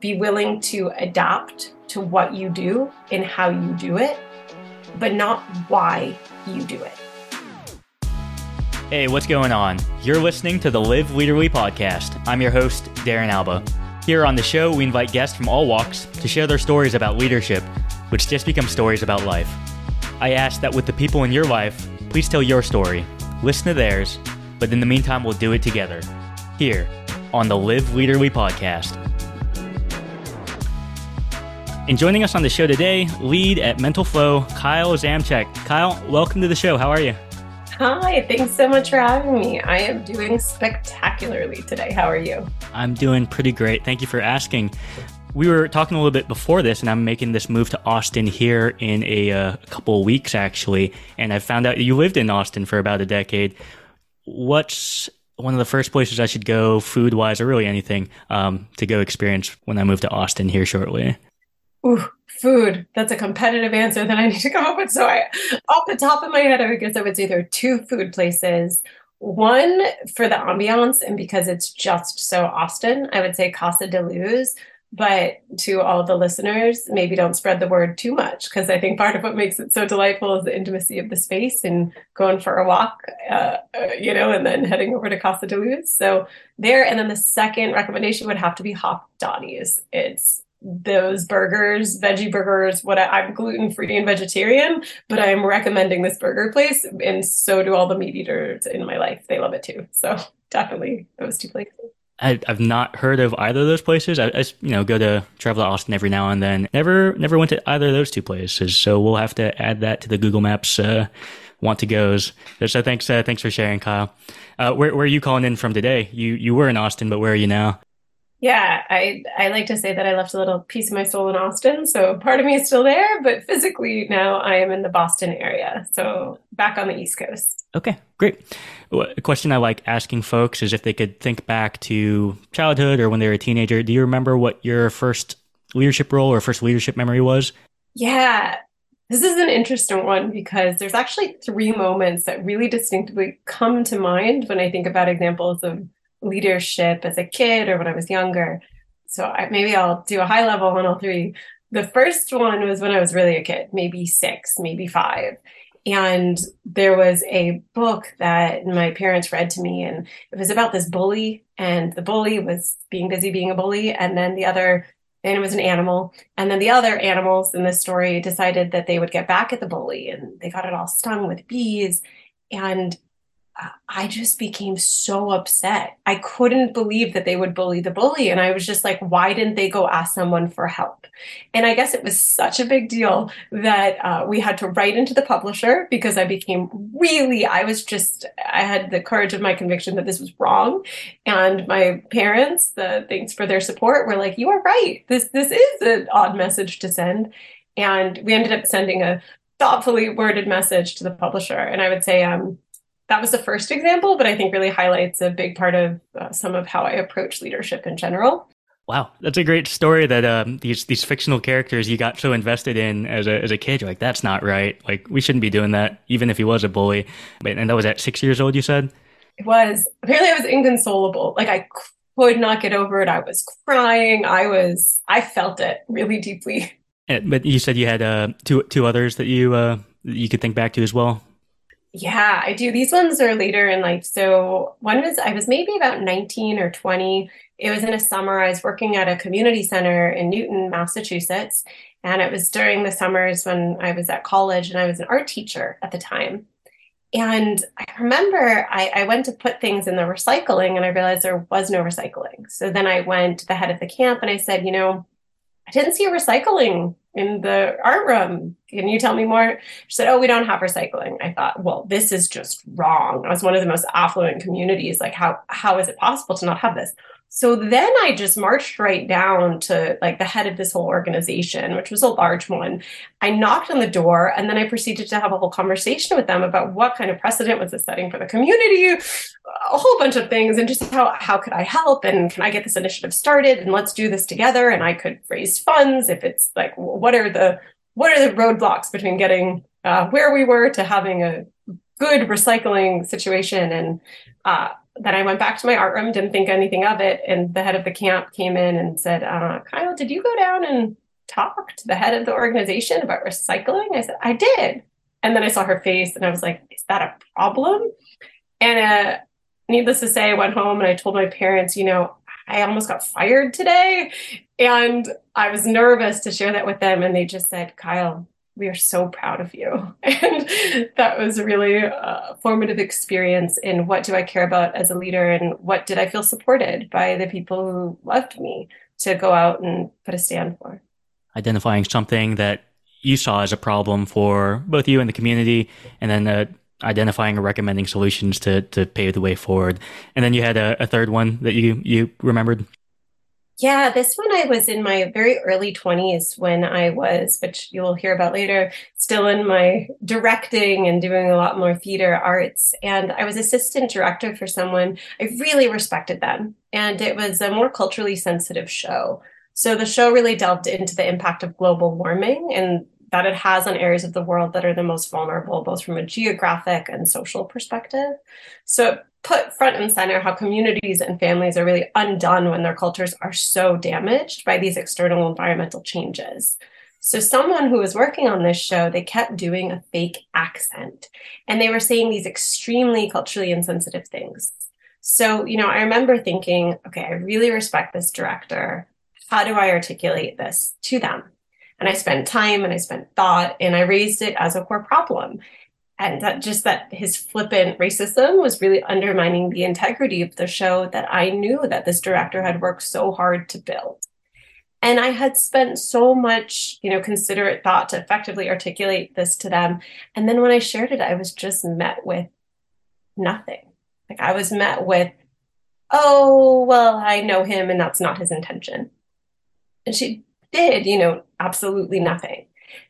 be willing to adapt to what you do and how you do it, but not why you do it. Hey, what's going on? You're listening to the Live Leaderly podcast. I'm your host, Darren Alba. Here on the show, we invite guests from all walks to share their stories about leadership, which just become stories about life. I ask that with the people in your life, please tell your story, listen to theirs, but in the meantime, we'll do it together. Here on the Live Leaderly podcast. And joining us on the show today, lead at Mental Flow, Kyle Zamcheck. Kyle, welcome to the show. How are you? Hi, thanks so much for having me. I am doing spectacularly today. How are you? I'm doing pretty great. Thank you for asking. We were talking a little bit before this, and I'm making this move to Austin here in a uh, couple of weeks, actually. And I found out you lived in Austin for about a decade. What's one of the first places I should go, food wise, or really anything, um, to go experience when I move to Austin here shortly? Ooh, food. That's a competitive answer that I need to come up with. So I, off the top of my head, I would guess I would say there are two food places. One for the ambiance and because it's just so Austin, I would say Casa de Luz. But to all the listeners, maybe don't spread the word too much because I think part of what makes it so delightful is the intimacy of the space and going for a walk, uh, uh, you know, and then heading over to Casa de Luz. So there, and then the second recommendation would have to be Hopdoddy's. It's those burgers, veggie burgers, what I, am gluten free and vegetarian, but I am recommending this burger place, and so do all the meat eaters in my life. They love it too. So definitely those two places. I, have not heard of either of those places. I, I, you know go to travel to Austin every now and then. Never never went to either of those two places. So we'll have to add that to the Google Maps uh, want to goes. So thanks uh, thanks for sharing, Kyle. Uh, where, where are you calling in from today? You you were in Austin, but where are you now? Yeah, I I like to say that I left a little piece of my soul in Austin, so part of me is still there, but physically now I am in the Boston area, so back on the East Coast. Okay, great. A question I like asking folks is if they could think back to childhood or when they were a teenager. Do you remember what your first leadership role or first leadership memory was? Yeah, this is an interesting one because there's actually three moments that really distinctly come to mind when I think about examples of leadership as a kid or when I was younger. So I, maybe I'll do a high level on all three. The first one was when I was really a kid, maybe six, maybe five. And there was a book that my parents read to me, and it was about this bully. And the bully was being busy being a bully. And then the other, and it was an animal. And then the other animals in this story decided that they would get back at the bully, and they got it all stung with bees. And I just became so upset. I couldn't believe that they would bully the bully. And I was just like, why didn't they go ask someone for help? And I guess it was such a big deal that uh, we had to write into the publisher because I became really, I was just, I had the courage of my conviction that this was wrong. And my parents, the thanks for their support, were like, you are right. This, this is an odd message to send. And we ended up sending a thoughtfully worded message to the publisher. And I would say, um, that was the first example, but I think really highlights a big part of uh, some of how I approach leadership in general. Wow, that's a great story. That um, these these fictional characters you got so invested in as a as a kid. You're like, that's not right. Like we shouldn't be doing that, even if he was a bully. And that was at six years old. You said it was. Apparently, I was inconsolable. Like I could not get over it. I was crying. I was. I felt it really deeply. And, but you said you had uh, two two others that you uh, you could think back to as well. Yeah, I do. These ones are later in life. So one was I was maybe about 19 or 20. It was in a summer. I was working at a community center in Newton, Massachusetts. And it was during the summers when I was at college and I was an art teacher at the time. And I remember I, I, went to put things in the recycling and I realized there was no recycling. So then I went to the head of the camp and I said, you know, I didn't see a recycling in the art room. Can you tell me more? She said, Oh, we don't have recycling. I thought, well, this is just wrong. I was one of the most affluent communities. Like, how how is it possible to not have this? So then I just marched right down to like the head of this whole organization, which was a large one. I knocked on the door and then I proceeded to have a whole conversation with them about what kind of precedent was this setting for the community, a whole bunch of things, and just how how could I help and can I get this initiative started and let's do this together and I could raise funds if it's like what are the what are the roadblocks between getting uh, where we were to having a good recycling situation and uh, then I went back to my art room, didn't think anything of it. And the head of the camp came in and said, uh, Kyle, did you go down and talk to the head of the organization about recycling? I said, I did. And then I saw her face and I was like, is that a problem? And uh, needless to say, I went home and I told my parents, you know, I almost got fired today. And I was nervous to share that with them. And they just said, Kyle, we are so proud of you. And that was a really a formative experience in what do I care about as a leader and what did I feel supported by the people who loved me to go out and put a stand for. Identifying something that you saw as a problem for both you and the community, and then uh, identifying or recommending solutions to to pave the way forward. And then you had a, a third one that you you remembered. Yeah, this one I was in my very early 20s when I was, which you'll hear about later, still in my directing and doing a lot more theater arts. And I was assistant director for someone. I really respected them. And it was a more culturally sensitive show. So the show really delved into the impact of global warming and that it has on areas of the world that are the most vulnerable, both from a geographic and social perspective. So it put front and center how communities and families are really undone when their cultures are so damaged by these external environmental changes. So someone who was working on this show, they kept doing a fake accent and they were saying these extremely culturally insensitive things. So, you know, I remember thinking, okay, I really respect this director. How do I articulate this to them? and I spent time and I spent thought and I raised it as a core problem. And that just that his flippant racism was really undermining the integrity of the show that I knew that this director had worked so hard to build. And I had spent so much, you know, considerate thought to effectively articulate this to them. And then when I shared it, I was just met with nothing. Like I was met with, oh, well, I know him and that's not his intention. And she did, you know, absolutely nothing.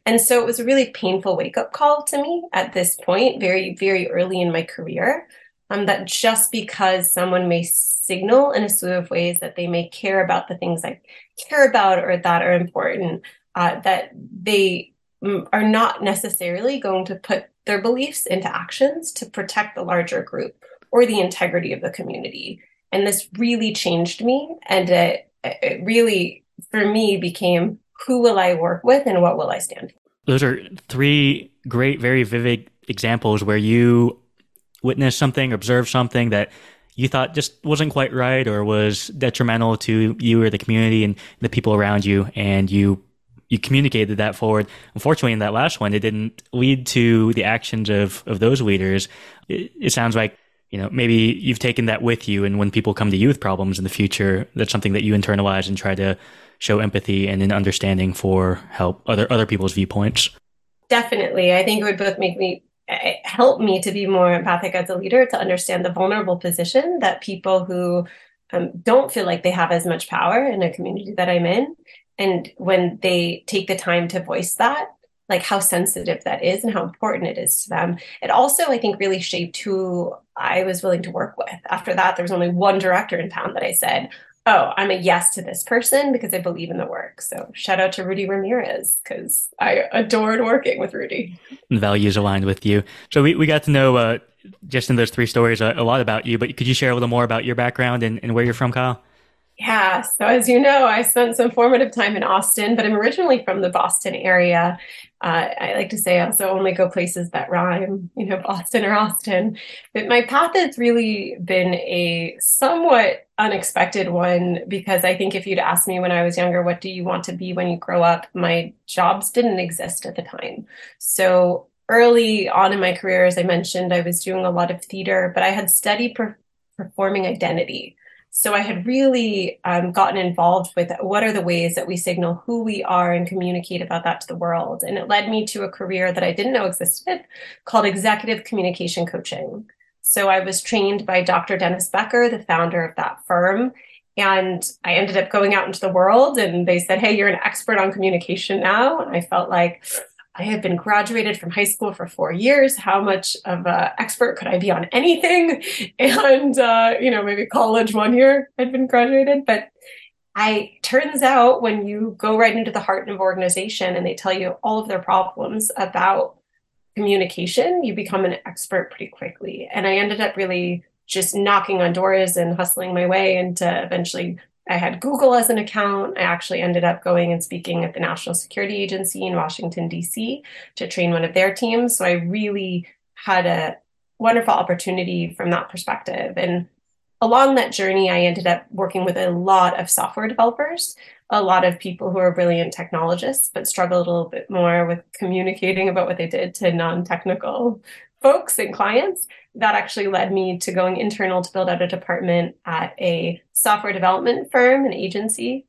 And so it was a really painful wake up call to me at this point, very, very early in my career, um, that just because someone may signal in a slew of ways that they may care about the things I care about or that are important, uh, that they mm, are not necessarily going to put their beliefs into actions to protect the larger group or the integrity of the community. And this really changed me. And it, it really for me became who will I work with and what will I stand for? Those are three great, very vivid examples where you witnessed something, observed something that you thought just wasn't quite right or was detrimental to you or the community and the people around you, and you you communicated that forward. Unfortunately, in that last one, it didn't lead to the actions of of those leaders. It, it sounds like you know maybe you've taken that with you, and when people come to you with problems in the future, that's something that you internalize and try to show empathy and an understanding for help other other people's viewpoints. Definitely, I think it would both make me eh, help me to be more empathic as a leader to understand the vulnerable position that people who um, don't feel like they have as much power in a community that I'm in, and when they take the time to voice that, like how sensitive that is and how important it is to them. It also, I think, really shaped who I was willing to work with. After that, there was only one director in town that I said, oh, I'm a yes to this person because I believe in the work. So shout out to Rudy Ramirez because I adored working with Rudy. Values aligned with you. So we, we got to know uh, just in those three stories a, a, lot about you, but could you share a little more about your background and, and where you're from, Kyle? Yeah. So as you know, I spent some formative time in Austin, but I'm originally from the Boston area. Uh, I like to say I also only go places that rhyme, you know, Boston or Austin. But my path has really been a somewhat unexpected one because I think if you'd asked me when I was younger, what do you want to be when you grow up? My jobs didn't exist at the time. So early on in my career, as I mentioned, I was doing a lot of theater, but I had studied per- performing identity. So I had really um, gotten involved with what are the ways that we signal who we are and communicate about that to the world. And it led me to a career that I didn't know existed called executive communication coaching. So I was trained by Dr. Dennis Becker, the founder of that firm. And I ended up going out into the world and they said, Hey, you're an expert on communication now. And I felt like, I had been graduated from high school for four years. How much of an expert could I be on anything? And, uh, you know, maybe college one year I'd been graduated. But I turns out when you go right into the heart of organization and they tell you all of their problems about communication, you become an expert pretty quickly. And I ended up really just knocking on doors and hustling my way into eventually I had Google as an account. I actually ended up going and speaking at the National Security Agency in Washington, D.C. to train one of their teams. So I really had a wonderful opportunity from that perspective. And along that journey, I ended up working with a lot of software developers, a lot of people who are brilliant technologists, but struggled a little bit more with communicating about what they did to non technical folks and clients. That actually led me to going internal to build out a department at a software development firm, an agency.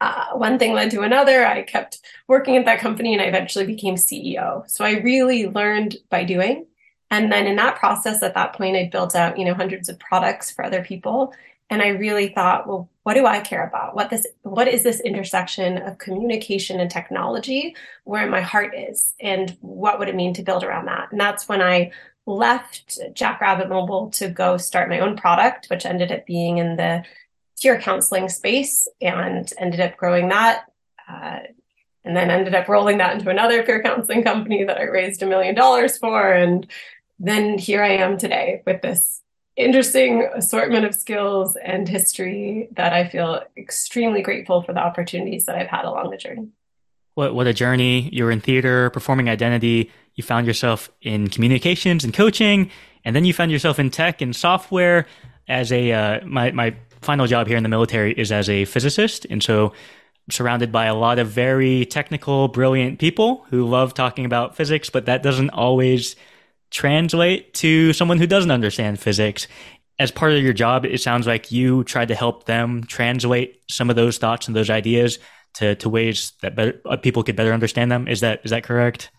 Uh, one thing led to another. I kept working at that company and I eventually became CEO. So I really learned by doing. And then in that process, at that point, I built out, you know, hundreds of products for other people. And I really thought, well, what do I care about? What this, what is this intersection of communication and technology where my heart is? And what would it mean to build around that? And that's when I left Jackrabbit Mobile to go start my own product, which ended up being in the peer counseling space and ended up growing that. Uh, and then ended up rolling that into another peer counseling company that I raised a million dollars for. And then here I am today with this interesting assortment of skills and history that I feel extremely grateful for the opportunities that I've had along the journey. What what a journey! You're in theater, performing identity. You found yourself in communications and coaching, and then you found yourself in tech and software. As a uh, my my final job here in the military is as a physicist, and so I'm surrounded by a lot of very technical, brilliant people who love talking about physics, but that doesn't always translate to someone who doesn't understand physics. As part of your job, it sounds like you tried to help them translate some of those thoughts and those ideas to, to ways that better, uh, people could better understand them. Is that is that correct?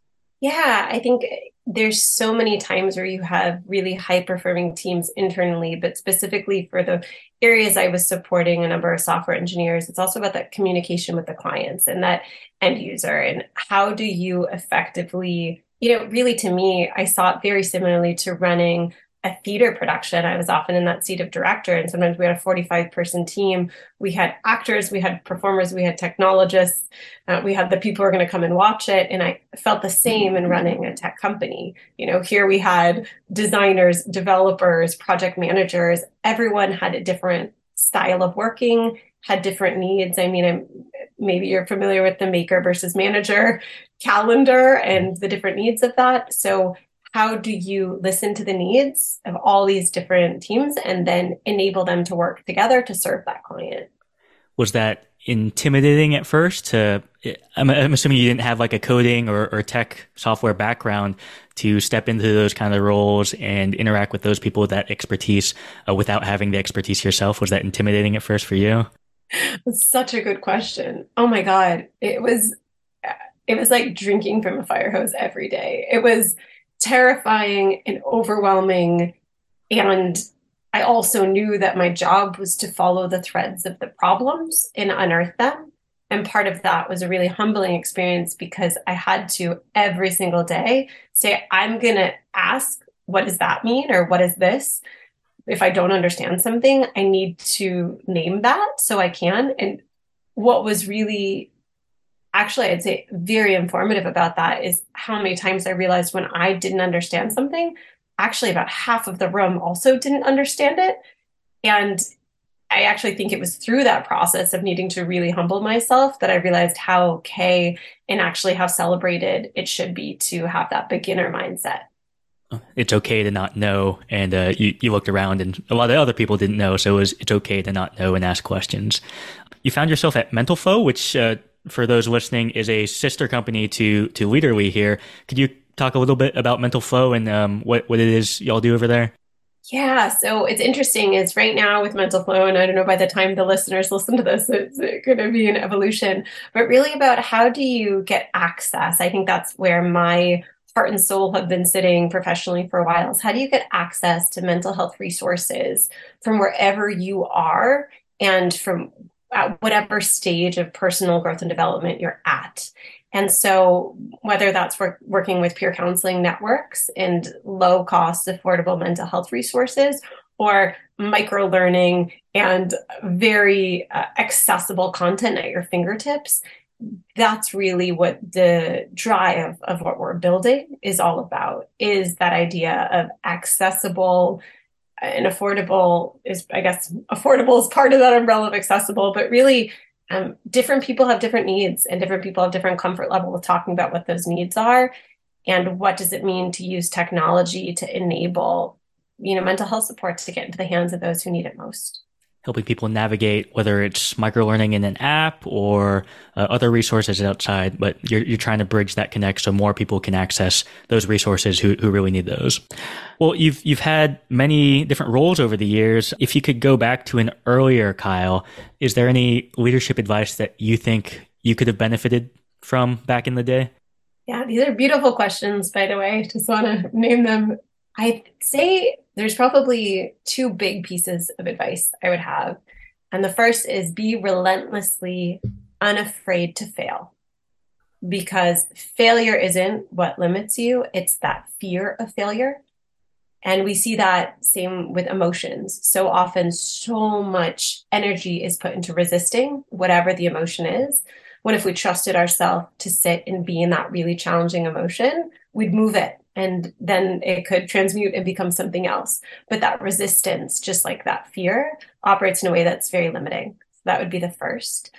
Yeah, I think there's so many times where you have really high performing teams internally, but specifically for the areas I was supporting a number of software engineers, it's also about that communication with the clients and that end user and how do you effectively you know, really to me, I saw it very similarly to running a theater production. I was often in that seat of director, and sometimes we had a 45 person team. We had actors, we had performers, we had technologists, uh, we had the people who are going to come and watch it. And I felt the same in running a tech company. You know, here we had designers, developers, project managers. Everyone had a different style of working, had different needs. I mean, I'm, maybe you're familiar with the maker versus manager calendar and the different needs of that. So, how do you listen to the needs of all these different teams and then enable them to work together to serve that client? Was that intimidating at first to I'm, I'm, assuming you didn't have like a coding or, or tech software background to step into those kind of roles and interact with those people with that expertise uh, without having the expertise yourself? Was that intimidating at first for you? That's such a good question. Oh my god. It was it was like drinking from a fire hose every day. It was terrifying and overwhelming and I also knew that my job was to follow the threads of the problems and unearth them. And part of that was a really humbling experience because I had to every single day say, I'm going to ask, what does that mean? Or what is this? If I don't understand something, I need to name that so I can. And what was really actually, I'd say very informative about that is how many times I realized when I didn't understand something, actually about half of the room also didn't understand it. And I actually think it was through that process of needing to really humble myself that I realized how okay and actually how celebrated it should be to have that beginner mindset. It's okay to not know, and uh, you you looked around, and a lot of other people didn't know, so it was it's okay to not know and ask questions. You found yourself at Mental Flow, which uh, for those listening is a sister company to to Leaderly here. Could you talk a little bit about mental flow and um, what what it is y'all do over there? Yeah, so it's interesting. Is right now with mental flow, and I don't know by the time the listeners listen to this, it's going to be an evolution. But really about how do you get access? I think that's where my heart and soul have been sitting professionally for a while. Is how do you get access to mental health resources from wherever you are and from at whatever stage of personal growth and development you're at. And so, whether that's work, working with peer counseling networks and low cost, affordable mental health resources, or micro learning and very uh, accessible content at your fingertips, that's really what the drive of what we're building is all about is that idea of accessible and affordable is, I guess, affordable is part of that umbrella of accessible, but really, um, different people have different needs and different people have different comfort level with talking about what those needs are and what does it mean to use technology to enable you know mental health support to get into the hands of those who need it most helping people navigate whether it's microlearning in an app or uh, other resources outside, but you're, you're trying to bridge that connect so more people can access those resources who, who really need those. Well, you've, you've had many different roles over the years. If you could go back to an earlier Kyle, is there any leadership advice that you think you could have benefited from back in the day? Yeah, these are beautiful questions, by the way. Just want to name them. I'd say there's probably two big pieces of advice I would have. And the first is be relentlessly unafraid to fail because failure isn't what limits you, it's that fear of failure. And we see that same with emotions. So often, so much energy is put into resisting whatever the emotion is. When if we trusted ourselves to sit and be in that really challenging emotion, we'd move it and then it could transmute and become something else. But that resistance, just like that fear, operates in a way that's very limiting. So that would be the first.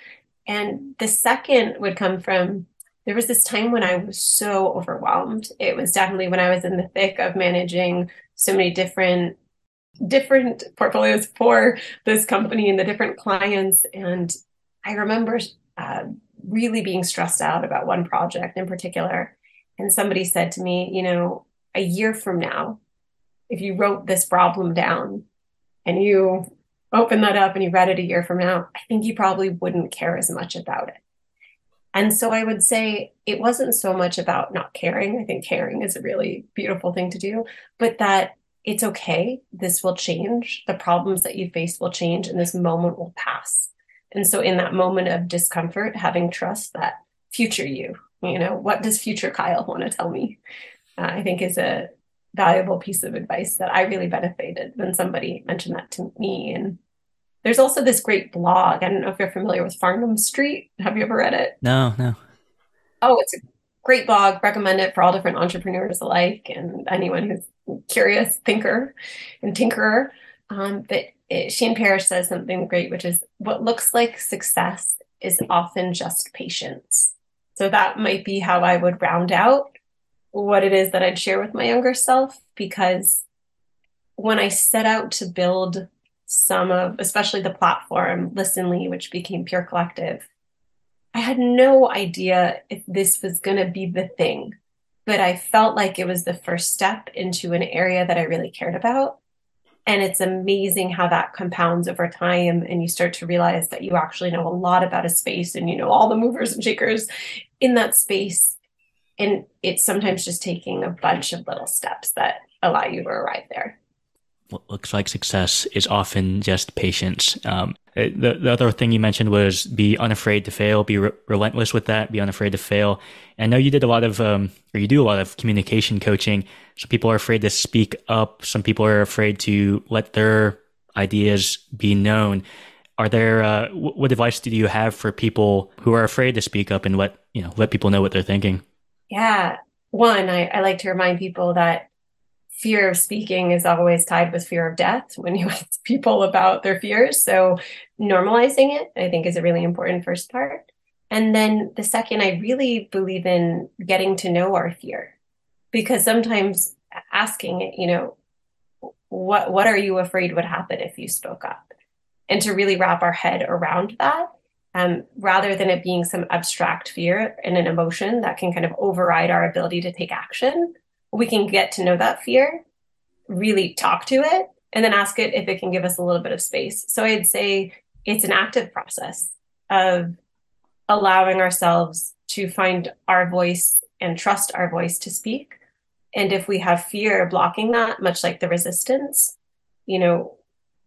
And the second would come from there was this time when I was so overwhelmed. It was definitely when I was in the thick of managing so many different different portfolios for this company and the different clients. And I remember uh, really being stressed out about one project in particular and somebody said to me, you know, a year from now, if you wrote this problem down and you open that up and you read it a year from now, I think you probably wouldn't care as much about it. And so I would say it wasn't so much about not caring. I think caring is a really beautiful thing to do, but that it's okay. This will change. The problems that you face will change and this moment will pass. And so in that moment of discomfort, having trust that future you you know what does future kyle want to tell me? Uh, i think is a valuable piece of advice that i really benefited when somebody mentioned that to me. And there's also this great blog. I don't know if you're familiar with Farnam street. Have you ever read it? No no. Oh it's a great blog. Recommend it for all different entrepreneurs alike and anyone who's curious thinker and tinkerer. Um, but it, shane parrish says something great which is what looks like success is often just patience so that might be how I would round out what it is that I'd share with my younger self because when I set out to build some of, especially the platform, Listenly, which became Peer Collective, I had no idea if this was going to be the thing, but I felt like it was the first step into an area that I really cared about. And it's amazing how that compounds over time. And you start to realize that you actually know a lot about a space and you know all the movers and shakers in that space. And it's sometimes just taking a bunch of little steps that allow you to arrive there. What looks like success is often just patience. Um, uh, the, the other thing you mentioned was be unafraid to fail, be re- relentless with that, be unafraid to fail. And I know you did a lot of, um, or you do a lot of communication coaching. Some people are afraid to speak up. Some people are afraid to let their ideas be known. Are there, uh, what advice do you have for people who are afraid to speak up and let, you know, let people know what they're thinking? Yeah. One, I, I like to remind people that fear of speaking is always tied with fear of death when you ask people about their fears. So normalizing it, I think, is a really important first part. And then the second, I really believe in getting to know our fear because sometimes asking it, you know, what what are you afraid would happen if you spoke up? And to really wrap our head around that, um, rather than it being some abstract fear and an emotion that can kind of override our ability to take action, we can get to know that fear, really talk to it, and then ask it if it can give us a little bit of space. So I'd say it's an active process of allowing ourselves to find our voice and trust our voice to speak. And if we have fear blocking that, much like the resistance, you know,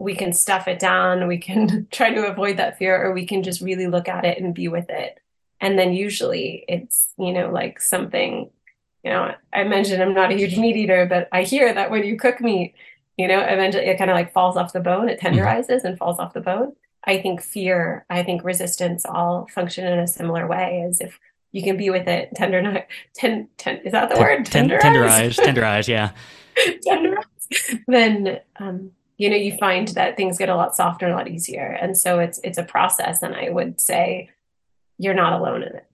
we can stuff it down, we can try to avoid that fear, or we can just really look at it and be with it. And then usually it's, you know, like something you know, I mentioned I'm not a huge meat eater, but I hear that when you cook meat, you know, eventually it kind of like falls off the bone, it mm-hmm. tenderizes mm-hmm. and falls off the bone. I think fear, I think resistance all function in a similar way as if you can be with it tender, ten, ten, is that the ten, word? Tenderize? Tenderize, tenderize, yeah. tenderize. Then um, you know, you find that things get a lot softer and a lot easier. And so it's it's a process. And I would say you're not alone in it.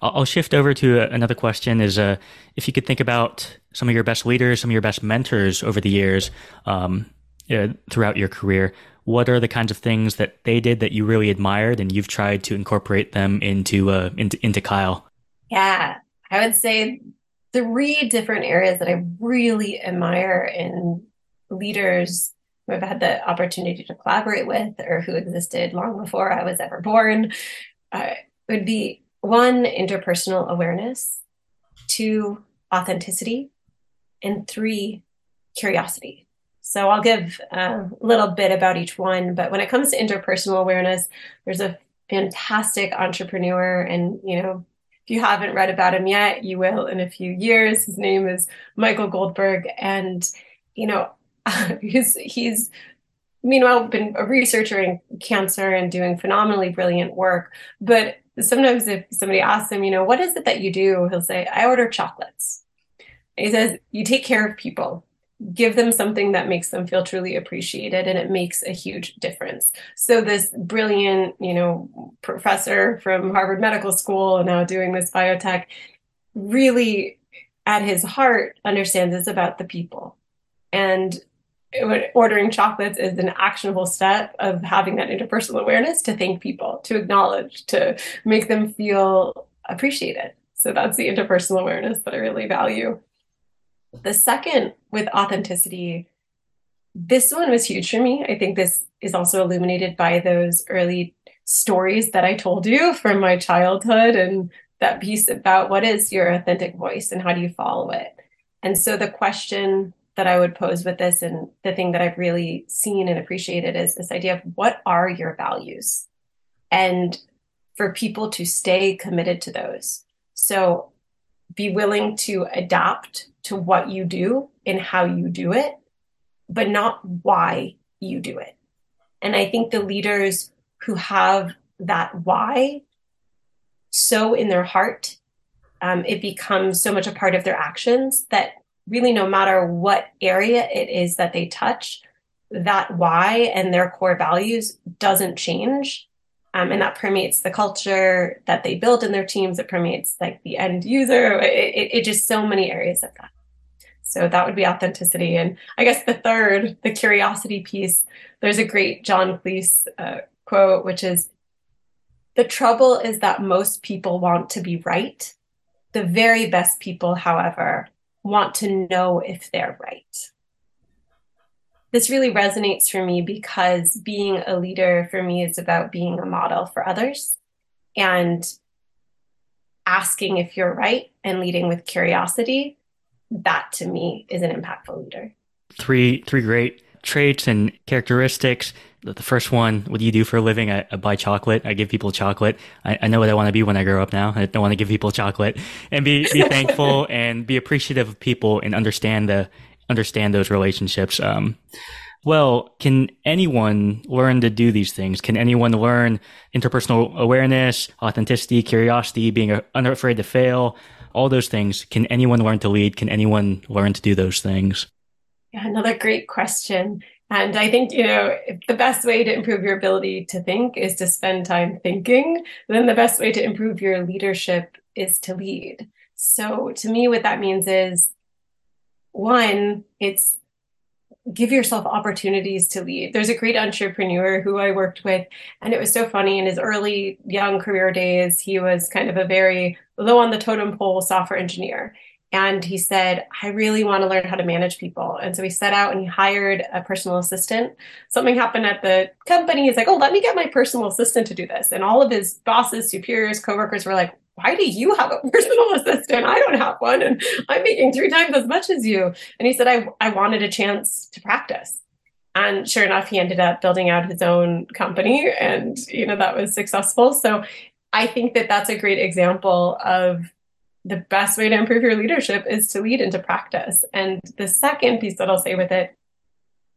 I'll shift over to another question is uh, if you could think about some of your best leaders, some of your best mentors over the years um, uh, throughout your career, what are the kinds of things that they did that you really admired and you've tried to incorporate them into, uh, into, into Kyle? Yeah, I would say three different areas that I really admire in leaders who I've had the opportunity to collaborate with or who existed long before I was ever born uh, would be one, interpersonal awareness, two, authenticity, and three, curiosity. So I'll give a little bit about each one, but when it comes to interpersonal awareness, there's a fantastic entrepreneur and, you know, if you haven't read about him yet, you will in a few years. His name is Michael Goldberg and, you know, he's he's meanwhile been a researcher in cancer and doing phenomenally brilliant work, but sometimes if somebody asks him, you know, what is it that you do? He'll say, I order chocolates. He says, you take care of people, give them something that makes them feel truly appreciated, and it makes a huge difference. So this brilliant, you know, professor from Harvard Medical School now doing this biotech really at his heart understands it's about the people. And ordering chocolates is an actionable step of having that interpersonal awareness to thank people, to acknowledge, to make them feel appreciated. So that's the interpersonal awareness that I really value. The second, with authenticity, this one was huge for me. I think this is also illuminated by those early stories that I told you from my childhood and that piece about what is your authentic voice and how do you follow it. And so the question that I would pose with this and the thing that I've really seen and appreciated is this idea of what are your values and for people to stay committed to those. So be willing to adapt to what you do and how you do it, but not why you do it. And I think the leaders who have that why so in their heart, um, it becomes so much a part of their actions that really no matter what area it is that they touch, that why and their core values doesn't change. Um, and that permeates the culture that they build in their teams. It permeates like the end user. It, it, it just so many areas of that. So that would be authenticity. And I guess the third, the curiosity piece, there's a great John Cleese uh, quote, which is the trouble is that most people want to be right. The very best people, however, want to know if they're right. This really resonates for me because being a leader for me is about being a model for others and asking if you're right and leading with curiosity. That to me is an impactful leader. Three three great traits and characteristics the first one, what do you do for a living? I, I buy chocolate. I give people chocolate. I, I know what I want to be when I grow up now. I don't want to give people chocolate and be, be thankful and be appreciative of people and understand the, understand those relationships. Um, well, can anyone learn to do these things? Can anyone learn interpersonal awareness, authenticity, curiosity, being unafraid to fail, all those things? Can anyone learn to lead? Can anyone learn to do those things? Yeah, another great question. And I think, you know, the best way to improve your ability to think is to spend time thinking. Then the best way to improve your leadership is to lead. So to me, what that means is one, it's give yourself opportunities to lead. There's a great entrepreneur who I worked with, and it was so funny. In his early young career days, he was kind of a very low on the totem pole software engineer. And he said, I really want to learn how to manage people. And so he set out and he hired a personal assistant. Something happened at the company. He's like, Oh, let me get my personal assistant to do this. And all of his bosses, superiors, coworkers were like, why do you have a personal assistant? I don't have one. And I'm making three times as much as you. And he said, I, I wanted a chance to practice. And sure enough, he ended up building out his own company and, you know, that was successful. So I think that that's a great example of the best way to improve your leadership is to lead into practice. And the second piece that I'll say with it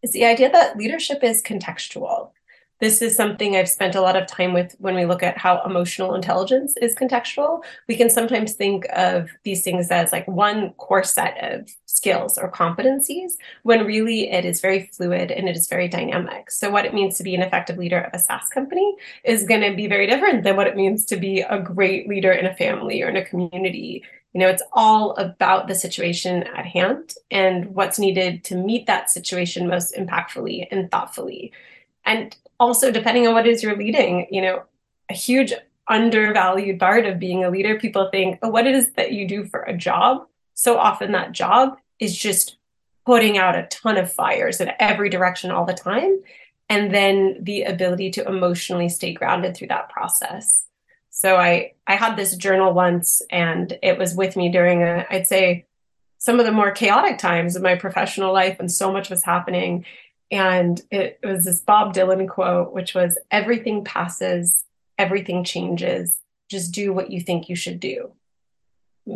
is the idea that leadership is contextual. This is something I've spent a lot of time with when we look at how emotional intelligence is contextual. We can sometimes think of these things as like one core set of skills or competencies when really it is very fluid and it is very dynamic. So, what it means to be an effective leader of a SaaS company is going to be very different than what it means to be a great leader in a family or in a community. You know, it's all about the situation at hand and what's needed to meet that situation most impactfully and thoughtfully. And also, depending on what is you're leading, you know, a huge undervalued part of being a leader, people think, oh, what is that you do for a job? so often that job is just putting out a ton of fires in every direction all the time. And then the ability to emotionally stay grounded through that process. So I, I had this journal once and it was with me during a, I'd say some of the more chaotic times of my professional life and so much was happening. And it, it was this Bob Dylan quote, which was everything passes, everything changes. Just do what you think you should do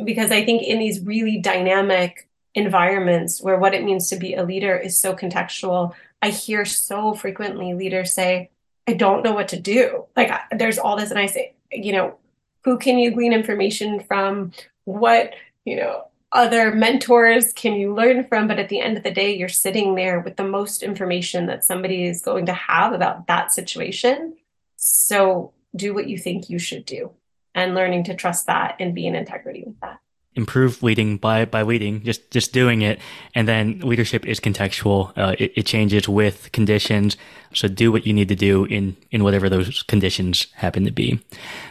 because I think in these really dynamic environments where what it means to be a leader is so contextual, I hear so frequently leaders say, I don't know what to do. Like there's all this, and I say, you know, who can you glean information from? What, you know, other mentors can you learn from? But at the end of the day, you're sitting there with the most information that somebody is going to have about that situation. So do what you think you should do and learning to trust that and be in integrity with that improve leading by by leading just just doing it. And then leadership is contextual. Uh, it, it, changes with conditions. So do what you need to do in in whatever those conditions happen to be.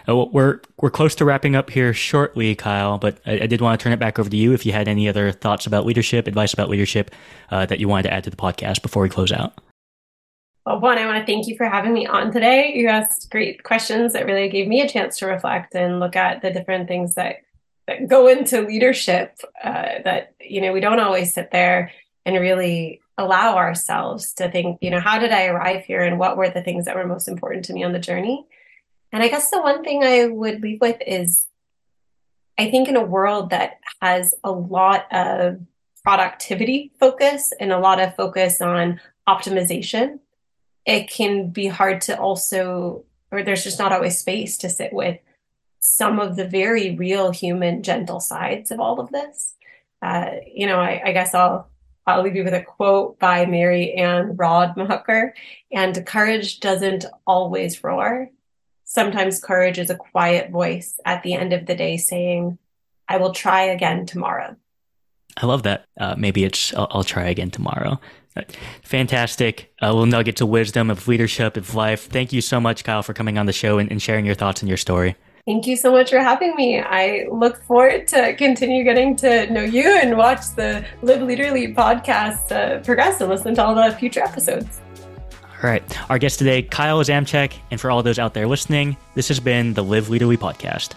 Uh, we're we're close to wrapping up here shortly kyle but I, I, did want to turn it back over to you if you had any other thoughts about leadership advice about leadership uh, that you wanted to add to the podcast before we close out. Well, one, I want to thank you for having me on today. You asked great questions that really gave me a chance to reflect and look at the different things that, that go into leadership. Uh, that you know we don't always sit there and really allow ourselves to think. You know, how did I arrive here, and what were the things that were most important to me on the journey? And I guess the one thing I would leave with is, I think in a world that has a lot of productivity focus and a lot of focus on optimization it can be hard to also, or there's just not always space to sit with some of the very real human gentle sides of all of this. Uh, you know, I, I, guess I'll I'll leave you with a quote by Mary Anne Radmacher. And courage doesn't always roar. Sometimes courage is a quiet voice at the end of the day saying, "I will try again tomorrow." I love that. Uh, maybe it's I'll, I'll, try again tomorrow. Fantastic. A little nuggets of wisdom, of leadership, of life. Thank you so much, Kyle, for coming on the show and, and sharing your thoughts and your story. Thank you so much for having me. I look forward to continue getting to know you and watch the Live Leaderly podcast uh, progress and listen to all the future episodes. All right. Our guest today, Kyle Zamcheck. And for all those out there listening, this has been the Live Leaderly podcast.